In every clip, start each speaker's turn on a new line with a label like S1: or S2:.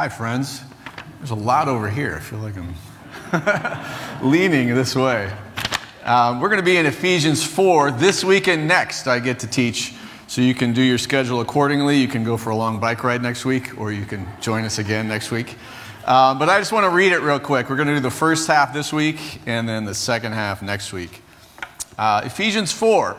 S1: Hi, friends. There's a lot over here. I feel like I'm leaning this way. Um, we're going to be in Ephesians 4 this week and next. I get to teach, so you can do your schedule accordingly. You can go for a long bike ride next week, or you can join us again next week. Um, but I just want to read it real quick. We're going to do the first half this week and then the second half next week. Uh, Ephesians 4.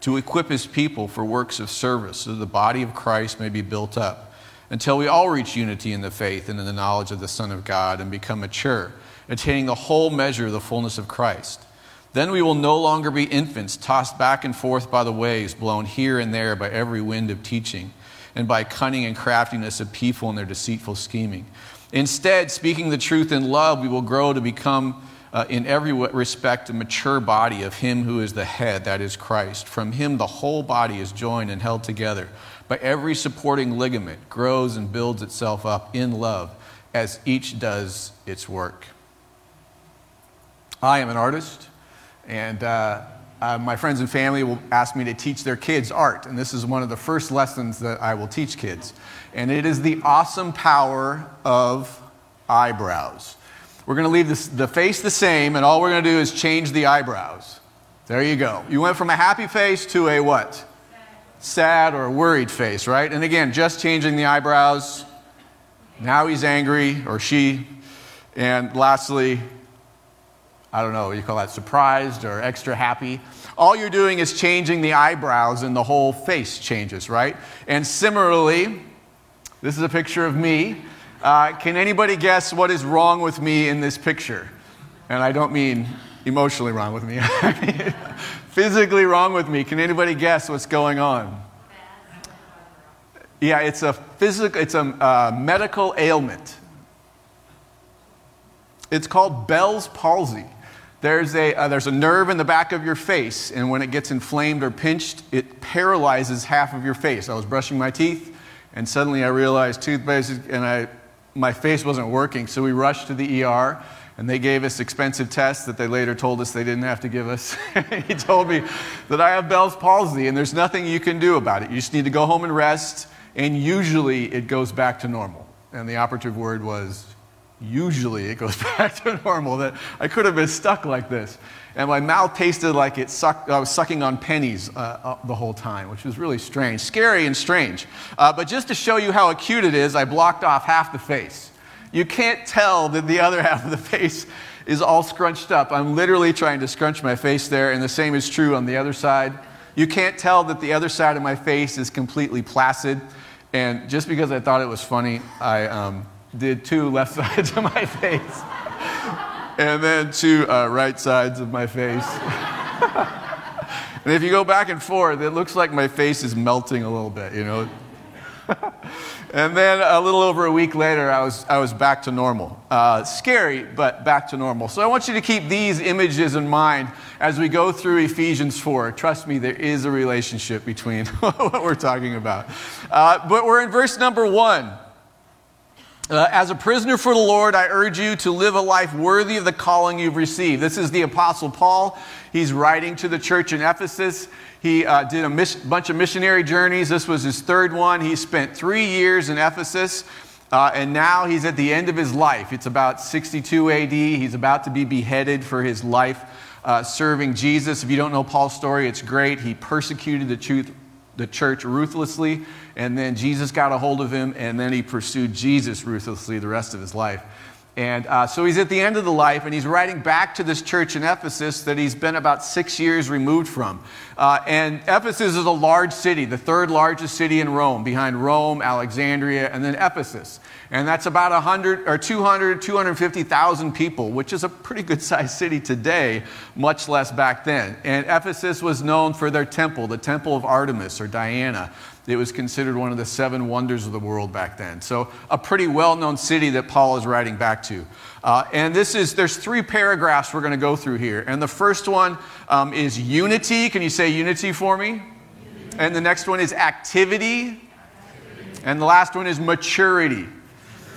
S1: to equip his people for works of service so that the body of Christ may be built up until we all reach unity in the faith and in the knowledge of the Son of God and become mature, attaining the whole measure of the fullness of Christ. Then we will no longer be infants, tossed back and forth by the waves, blown here and there by every wind of teaching, and by cunning and craftiness of people and their deceitful scheming. Instead, speaking the truth in love, we will grow to become uh, in every respect a mature body of Him who is the head, that is Christ. From Him, the whole body is joined and held together by every supporting ligament, grows and builds itself up in love as each does its work. I am an artist, and uh, uh, my friends and family will ask me to teach their kids art, and this is one of the first lessons that I will teach kids. And it is the awesome power of eyebrows. We're going to leave this, the face the same, and all we're going to do is change the eyebrows. There you go. You went from a happy face to a what? Sad or worried face, right? And again, just changing the eyebrows. Now he's angry or she. And lastly, I don't know, you call that surprised or extra happy. All you're doing is changing the eyebrows and the whole face changes, right? And similarly, this is a picture of me. Uh, can anybody guess what is wrong with me in this picture? And I don't mean emotionally wrong with me, I mean physically wrong with me. Can anybody guess what's going on? Yeah, it's a physical, it's a uh, medical ailment. It's called Bell's palsy. There's a, uh, there's a nerve in the back of your face, and when it gets inflamed or pinched, it paralyzes half of your face. I was brushing my teeth, and suddenly I realized toothpaste, and I my face wasn't working, so we rushed to the ER and they gave us expensive tests that they later told us they didn't have to give us. he told me that I have Bell's palsy and there's nothing you can do about it. You just need to go home and rest, and usually it goes back to normal. And the operative word was usually it goes back to normal, that I could have been stuck like this. And my mouth tasted like it sucked, I was sucking on pennies uh, uh, the whole time, which was really strange, scary and strange. Uh, but just to show you how acute it is, I blocked off half the face. You can't tell that the other half of the face is all scrunched up. I'm literally trying to scrunch my face there, and the same is true on the other side. You can't tell that the other side of my face is completely placid. And just because I thought it was funny, I um, did two left sides of my face and then two uh, right sides of my face. and if you go back and forth, it looks like my face is melting a little bit, you know. and then a little over a week later, I was, I was back to normal. Uh, scary, but back to normal. So I want you to keep these images in mind as we go through Ephesians 4. Trust me, there is a relationship between what we're talking about. Uh, but we're in verse number one. Uh, as a prisoner for the Lord, I urge you to live a life worthy of the calling you've received. This is the Apostle Paul. He's writing to the church in Ephesus. He uh, did a mis- bunch of missionary journeys. This was his third one. He spent three years in Ephesus, uh, and now he's at the end of his life. It's about 62 AD. He's about to be beheaded for his life uh, serving Jesus. If you don't know Paul's story, it's great. He persecuted the truth the church ruthlessly, and then Jesus got a hold of him, and then he pursued Jesus ruthlessly the rest of his life. And uh, so he's at the end of the life, and he's writing back to this church in Ephesus that he's been about six years removed from. Uh, and Ephesus is a large city, the third largest city in Rome, behind Rome, Alexandria, and then Ephesus. And that's about 100 or 200, 250,000 people, which is a pretty good sized city today, much less back then. And Ephesus was known for their temple, the Temple of Artemis or Diana. It was considered one of the seven wonders of the world back then. So, a pretty well known city that Paul is writing back to. Uh, and this is, there's three paragraphs we're going to go through here. And the first one um, is unity. Can you say unity for me? Unity. And the next one is activity. activity. And the last one is maturity.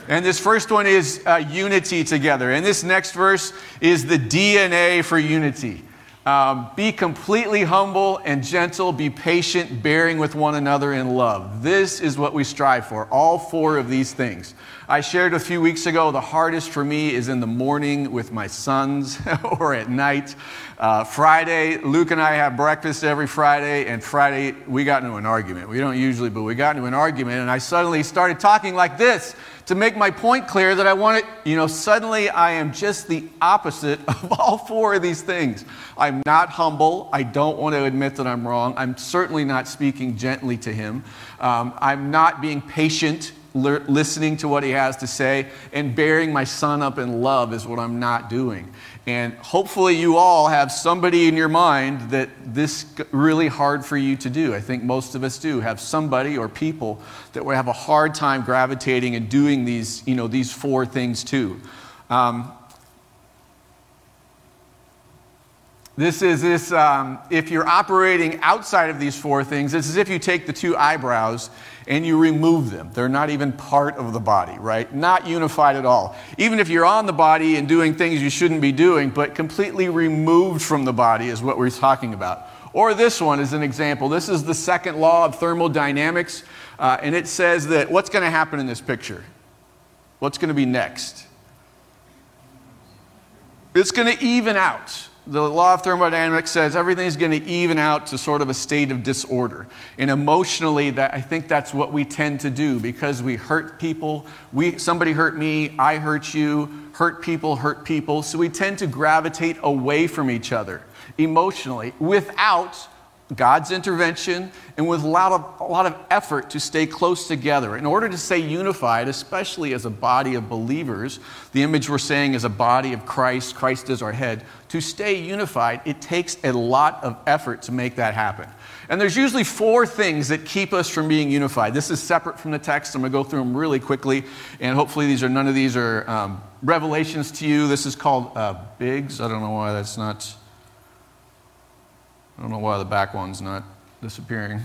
S1: And this first one is uh, unity together. And this next verse is the DNA for unity. Um, be completely humble and gentle. Be patient, bearing with one another in love. This is what we strive for, all four of these things. I shared a few weeks ago the hardest for me is in the morning with my sons or at night. Uh, Friday, Luke and I have breakfast every Friday, and Friday we got into an argument. We don't usually, but we got into an argument, and I suddenly started talking like this to make my point clear that I want to, you know, suddenly I am just the opposite of all four of these things. I'm not humble. I don't want to admit that I'm wrong. I'm certainly not speaking gently to him. Um, I'm not being patient listening to what he has to say and bearing my son up in love is what I'm not doing. And hopefully, you all have somebody in your mind that this really hard for you to do. I think most of us do have somebody or people that we have a hard time gravitating and doing these, you know, these four things too. Um, This is this, um, if you're operating outside of these four things, it's as if you take the two eyebrows and you remove them. They're not even part of the body, right? Not unified at all. Even if you're on the body and doing things you shouldn't be doing, but completely removed from the body is what we're talking about. Or this one is an example. This is the second law of thermodynamics, uh, and it says that what's going to happen in this picture? What's going to be next? It's going to even out the law of thermodynamics says everything's going to even out to sort of a state of disorder. And emotionally, that, I think that's what we tend to do because we hurt people. We, somebody hurt me, I hurt you, hurt people, hurt people. So we tend to gravitate away from each other emotionally without God's intervention and with a lot, of, a lot of effort to stay close together. In order to stay unified, especially as a body of believers, the image we're saying is a body of Christ, Christ is our head. To stay unified, it takes a lot of effort to make that happen. And there's usually four things that keep us from being unified. This is separate from the text. I'm going to go through them really quickly, and hopefully these are none of these are um, revelations to you. This is called uh, Biggs. I don't know why that's not I don't know why the back one's not disappearing.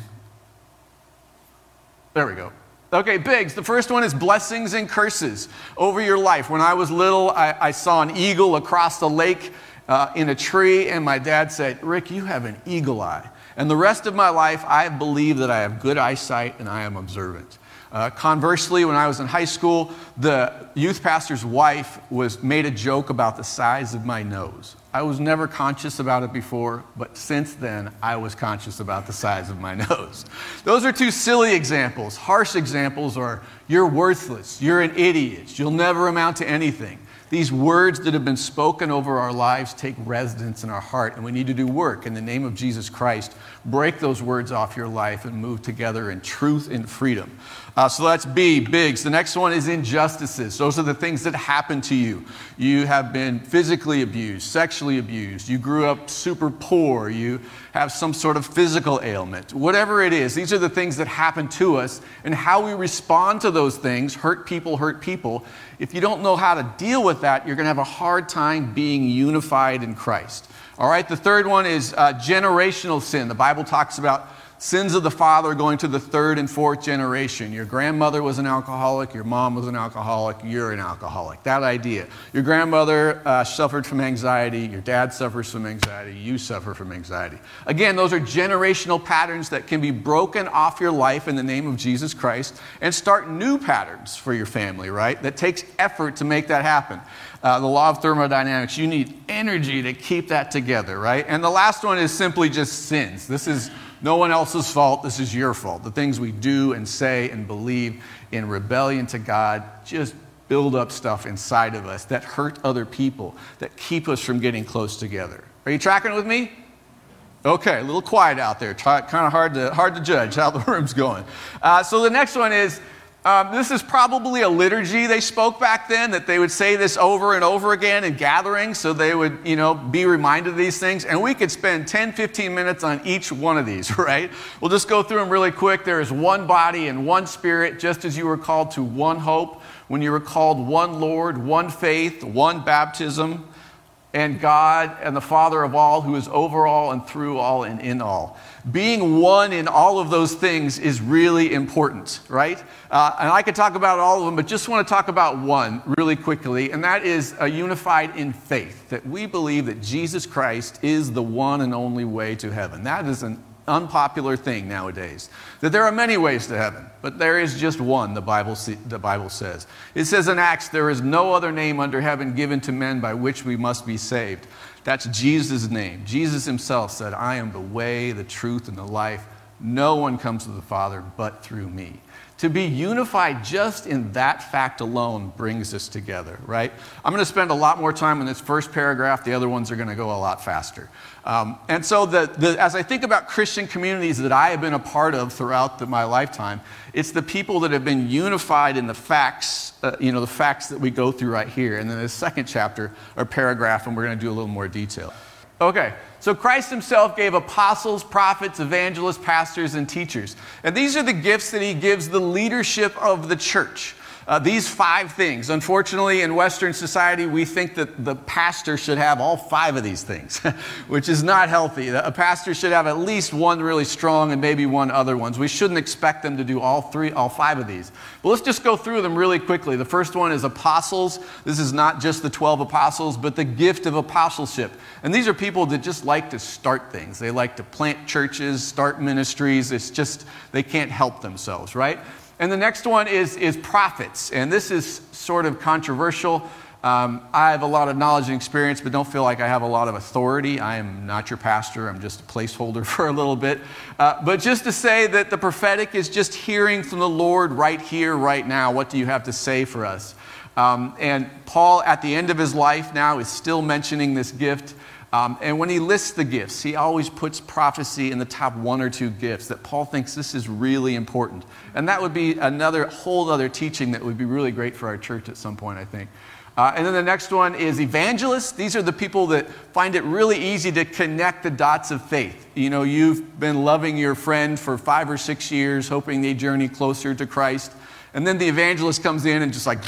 S1: There we go. Okay, Biggs. The first one is blessings and curses over your life. When I was little, I, I saw an eagle across the lake uh, in a tree, and my dad said, Rick, you have an eagle eye. And the rest of my life, I believe that I have good eyesight and I am observant. Uh, conversely, when I was in high school, the youth pastor's wife was made a joke about the size of my nose. I was never conscious about it before, but since then, I was conscious about the size of my nose. Those are two silly examples. Harsh examples are you're worthless, you're an idiot, you'll never amount to anything. These words that have been spoken over our lives take residence in our heart, and we need to do work in the name of Jesus Christ. Break those words off your life and move together in truth and freedom. Uh, so that's B, bigs. The next one is injustices. Those are the things that happen to you. You have been physically abused, sexually abused, you grew up super poor, you have some sort of physical ailment. Whatever it is, these are the things that happen to us, and how we respond to those things hurt people, hurt people. If you don't know how to deal with that, you're going to have a hard time being unified in Christ. All right, the third one is uh, generational sin. The Bible talks about sins of the father going to the third and fourth generation. Your grandmother was an alcoholic, your mom was an alcoholic, you're an alcoholic. That idea. Your grandmother uh, suffered from anxiety, your dad suffers from anxiety, you suffer from anxiety. Again, those are generational patterns that can be broken off your life in the name of Jesus Christ and start new patterns for your family, right? That takes effort to make that happen. Uh, the law of thermodynamics, you need energy to keep that together, right? And the last one is simply just sins. This is no one else's fault. This is your fault. The things we do and say and believe in rebellion to God, just build up stuff inside of us that hurt other people, that keep us from getting close together. Are you tracking with me? Okay, a little quiet out there. kind of hard to, hard to judge how the room's going. Uh, so the next one is um, this is probably a liturgy they spoke back then, that they would say this over and over again in gatherings, so they would, you know, be reminded of these things. And we could spend 10, 15 minutes on each one of these, right? We'll just go through them really quick. There is one body and one spirit, just as you were called to one hope, when you were called one Lord, one faith, one baptism and God and the Father of all, who is over all and through all and in all. Being one in all of those things is really important, right? Uh, and I could talk about all of them, but just want to talk about one really quickly, and that is a unified in faith, that we believe that Jesus Christ is the one and only way to heaven. That is an unpopular thing nowadays. That there are many ways to heaven, but there is just one, the Bible, the Bible says. It says in Acts, there is no other name under heaven given to men by which we must be saved. That's Jesus' name. Jesus himself said, I am the way, the truth, and the life. No one comes to the Father but through me. To be unified just in that fact alone brings us together, right? I'm going to spend a lot more time on this first paragraph. The other ones are going to go a lot faster. Um, and so, the, the, as I think about Christian communities that I have been a part of throughout the, my lifetime, it's the people that have been unified in the facts, uh, you know, the facts that we go through right here. And then the second chapter or paragraph, and we're going to do a little more detail. Okay, so Christ himself gave apostles, prophets, evangelists, pastors, and teachers. And these are the gifts that he gives the leadership of the church. Uh, these five things. Unfortunately, in Western society, we think that the pastor should have all five of these things, which is not healthy. A pastor should have at least one really strong and maybe one other ones. We shouldn't expect them to do all three, all five of these. But let's just go through them really quickly. The first one is apostles. This is not just the 12 apostles, but the gift of apostleship. And these are people that just like to start things. They like to plant churches, start ministries. It's just, they can't help themselves, right? And the next one is, is prophets. And this is sort of controversial. Um, I have a lot of knowledge and experience, but don't feel like I have a lot of authority. I am not your pastor, I'm just a placeholder for a little bit. Uh, but just to say that the prophetic is just hearing from the Lord right here, right now. What do you have to say for us? Um, and Paul, at the end of his life now, is still mentioning this gift. Um, and when he lists the gifts, he always puts prophecy in the top one or two gifts that Paul thinks this is really important. And that would be another whole other teaching that would be really great for our church at some point, I think. Uh, and then the next one is evangelists. These are the people that find it really easy to connect the dots of faith. You know, you've been loving your friend for five or six years, hoping they journey closer to Christ. And then the evangelist comes in and just like,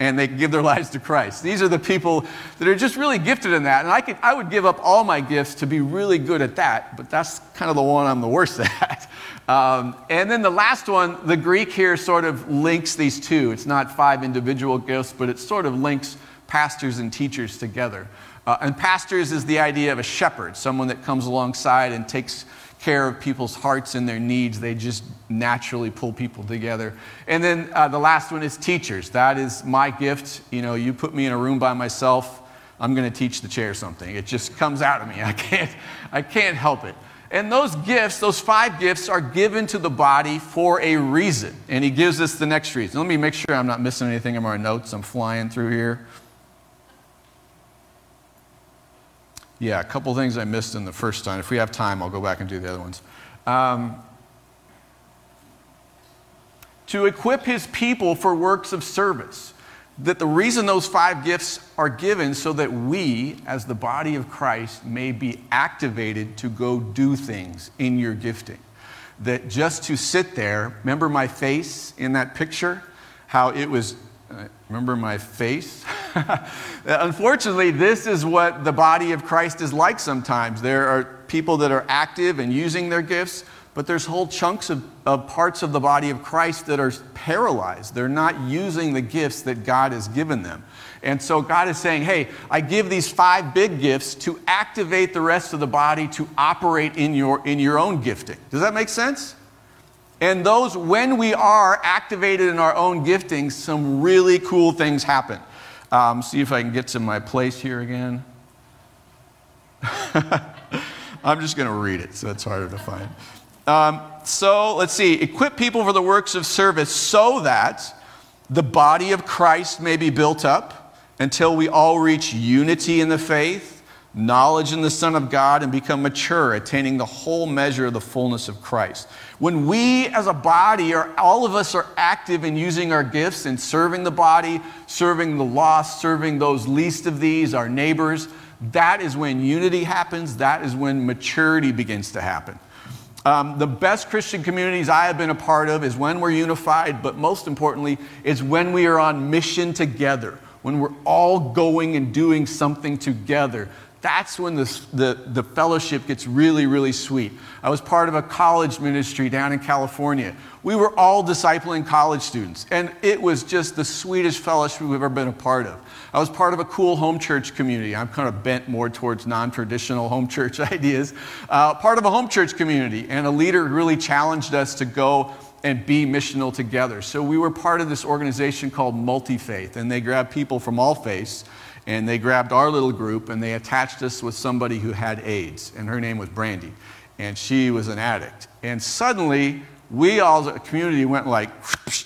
S1: and they give their lives to Christ. These are the people that are just really gifted in that. And I, could, I would give up all my gifts to be really good at that, but that's kind of the one I'm the worst at. Um, and then the last one, the Greek here sort of links these two. It's not five individual gifts, but it sort of links pastors and teachers together. Uh, and pastors is the idea of a shepherd, someone that comes alongside and takes care of people's hearts and their needs. They just naturally pull people together. And then uh, the last one is teachers. That is my gift. You know, you put me in a room by myself, I'm going to teach the chair something. It just comes out of me. I can't, I can't help it. And those gifts, those five gifts, are given to the body for a reason. And he gives us the next reason. Let me make sure I'm not missing anything in my notes. I'm flying through here. Yeah, a couple things I missed in the first time. If we have time, I'll go back and do the other ones. Um, to equip his people for works of service. That the reason those five gifts are given so that we, as the body of Christ, may be activated to go do things in your gifting. That just to sit there, remember my face in that picture? How it was Remember my face? Unfortunately, this is what the body of Christ is like sometimes. There are people that are active and using their gifts, but there's whole chunks of, of parts of the body of Christ that are paralyzed. They're not using the gifts that God has given them. And so God is saying, hey, I give these five big gifts to activate the rest of the body to operate in your, in your own gifting. Does that make sense? And those, when we are activated in our own giftings, some really cool things happen. Um, see if I can get to my place here again. I'm just going to read it, so it's harder to find. Um, so let's see. Equip people for the works of service so that the body of Christ may be built up until we all reach unity in the faith, knowledge in the Son of God, and become mature, attaining the whole measure of the fullness of Christ. When we as a body are, all of us are active in using our gifts and serving the body, serving the lost, serving those least of these, our neighbors, that is when unity happens. That is when maturity begins to happen. Um, the best Christian communities I have been a part of is when we're unified, but most importantly, is when we are on mission together, when we're all going and doing something together. That's when the, the, the fellowship gets really, really sweet. I was part of a college ministry down in California. We were all discipling college students, and it was just the sweetest fellowship we've ever been a part of. I was part of a cool home church community. I'm kind of bent more towards non traditional home church ideas. Uh, part of a home church community, and a leader really challenged us to go and be missional together. So we were part of this organization called Multi Faith, and they grabbed people from all faiths. And they grabbed our little group and they attached us with somebody who had AIDS, and her name was Brandy. And she was an addict. And suddenly, we all, as a community, went like,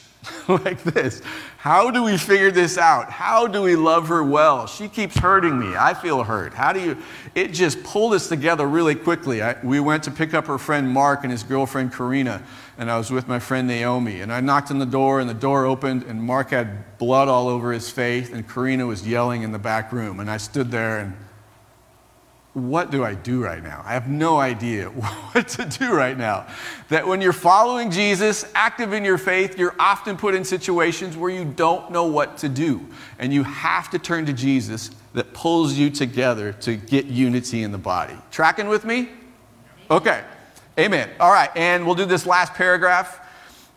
S1: like this. How do we figure this out? How do we love her well? She keeps hurting me. I feel hurt. How do you? It just pulled us together really quickly. I, we went to pick up her friend Mark and his girlfriend Karina, and I was with my friend Naomi. And I knocked on the door, and the door opened, and Mark had blood all over his face, and Karina was yelling in the back room. And I stood there and what do I do right now? I have no idea what to do right now. That when you're following Jesus, active in your faith, you're often put in situations where you don't know what to do. And you have to turn to Jesus that pulls you together to get unity in the body. Tracking with me? Okay. Amen. All right. And we'll do this last paragraph.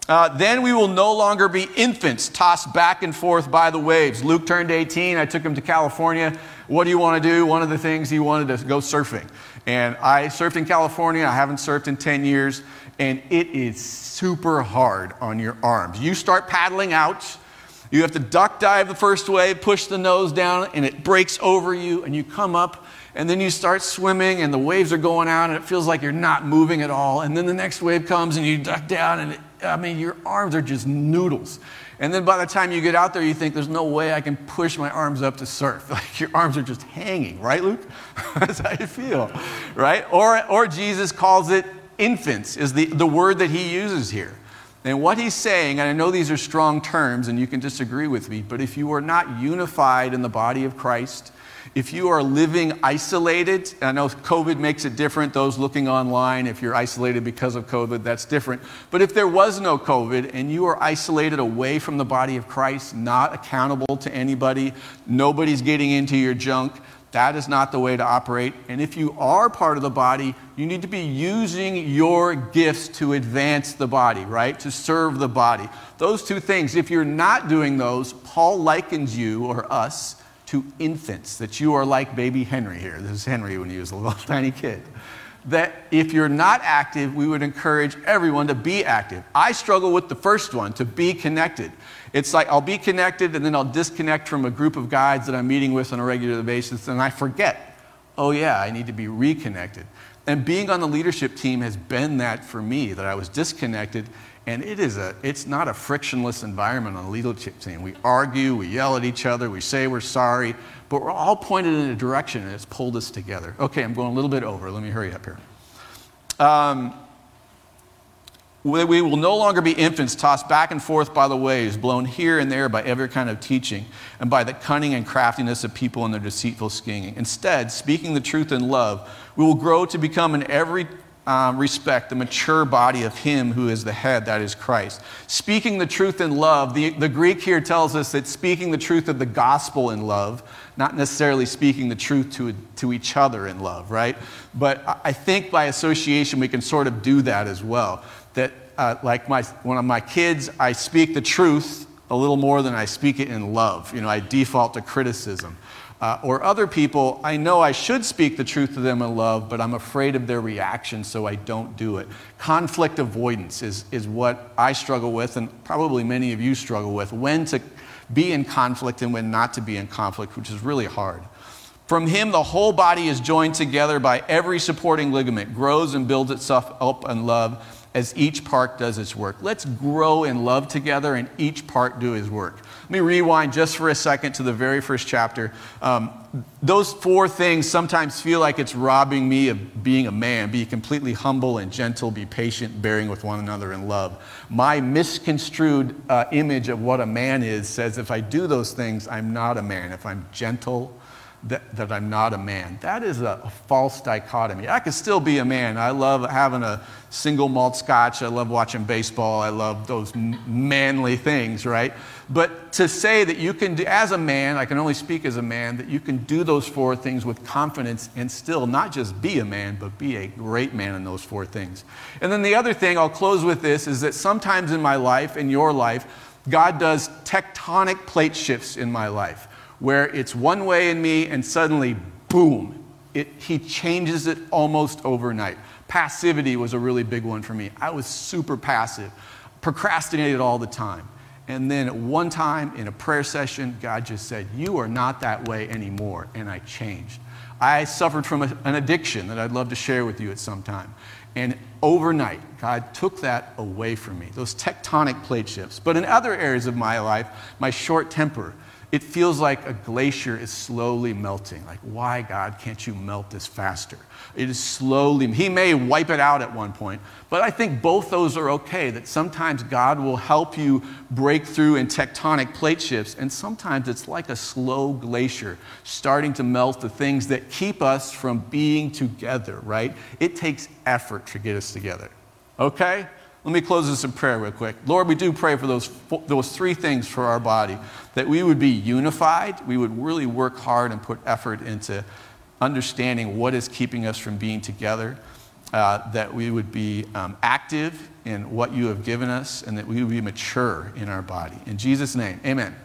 S1: Uh, then we will no longer be infants tossed back and forth by the waves. Luke turned 18. I took him to California. What do you want to do? One of the things he wanted to go surfing. And I surfed in California. I haven't surfed in 10 years. And it is super hard on your arms. You start paddling out. You have to duck dive the first wave, push the nose down, and it breaks over you, and you come up, and then you start swimming, and the waves are going out, and it feels like you're not moving at all. And then the next wave comes, and you duck down, and it I mean, your arms are just noodles. And then by the time you get out there, you think, there's no way I can push my arms up to surf. Like your arms are just hanging, right, Luke? That's how you feel, right? Or, or Jesus calls it infants, is the, the word that he uses here. And what he's saying, and I know these are strong terms and you can disagree with me, but if you are not unified in the body of Christ, if you are living isolated, I know COVID makes it different, those looking online, if you're isolated because of COVID, that's different. But if there was no COVID and you are isolated away from the body of Christ, not accountable to anybody, nobody's getting into your junk, that is not the way to operate. And if you are part of the body, you need to be using your gifts to advance the body, right? To serve the body. Those two things, if you're not doing those, Paul likens you or us to infants, that you are like baby Henry here. This is Henry when he was a little tiny kid. That if you're not active, we would encourage everyone to be active. I struggle with the first one, to be connected. It's like I'll be connected and then I'll disconnect from a group of guides that I'm meeting with on a regular basis and I forget, oh yeah, I need to be reconnected. And being on the leadership team has been that for me, that I was disconnected and it is a, it's not a frictionless environment on the leadership team. We argue, we yell at each other, we say we're sorry, but we're all pointed in a direction and it's pulled us together. Okay, I'm going a little bit over. Let me hurry up here. Um, we will no longer be infants tossed back and forth by the waves, blown here and there by every kind of teaching, and by the cunning and craftiness of people and their deceitful scheming. Instead, speaking the truth in love, we will grow to become in every um, respect the mature body of Him who is the head, that is Christ. Speaking the truth in love, the, the Greek here tells us that speaking the truth of the gospel in love, not necessarily speaking the truth to, to each other in love, right? But I think by association we can sort of do that as well. That, uh, like my, one of my kids, I speak the truth a little more than I speak it in love. You know, I default to criticism. Uh, or other people, I know I should speak the truth to them in love, but I'm afraid of their reaction, so I don't do it. Conflict avoidance is, is what I struggle with, and probably many of you struggle with when to be in conflict and when not to be in conflict, which is really hard. From him, the whole body is joined together by every supporting ligament, grows and builds itself up in love as each part does its work. Let's grow in love together and each part do his work. Let me rewind just for a second to the very first chapter. Um, those four things sometimes feel like it's robbing me of being a man. Be completely humble and gentle, be patient, bearing with one another in love. My misconstrued uh, image of what a man is says if I do those things, I'm not a man. If I'm gentle, that, that I'm not a man. That is a, false dichotomy. I could still be a man. I love having a single malt scotch. I love watching baseball. I love those manly things, right? But to say that you can, do, as a man, I can only speak as a man, that you can do those four things with confidence and still not just be a man, but be a great man in those four things. And then the other thing, I'll close with this, is that sometimes in my life, in your life, God does tectonic plate shifts in my life where it's one way in me and suddenly, boom, it, he changes it almost overnight. Passivity was a really big one for me. I was super passive, procrastinated all the time. And then at one time in a prayer session, God just said, You are not that way anymore. And I changed. I suffered from a, an addiction that I'd love to share with you at some time. And overnight, God took that away from me, those tectonic plate shifts. But in other areas of my life, my short temper, it feels like a glacier is slowly melting. Like, why, God, can't you melt this faster? It is slowly, He may wipe it out at one point, but I think both those are okay. That sometimes God will help you break through in tectonic plate shifts, and sometimes it's like a slow glacier starting to melt the things that keep us from being together, right? It takes effort to get us together. Okay? Let me close this in prayer real quick. Lord, we do pray for those, those three things for our body that we would be unified, we would really work hard and put effort into understanding what is keeping us from being together, uh, that we would be um, active in what you have given us, and that we would be mature in our body. In Jesus' name, amen.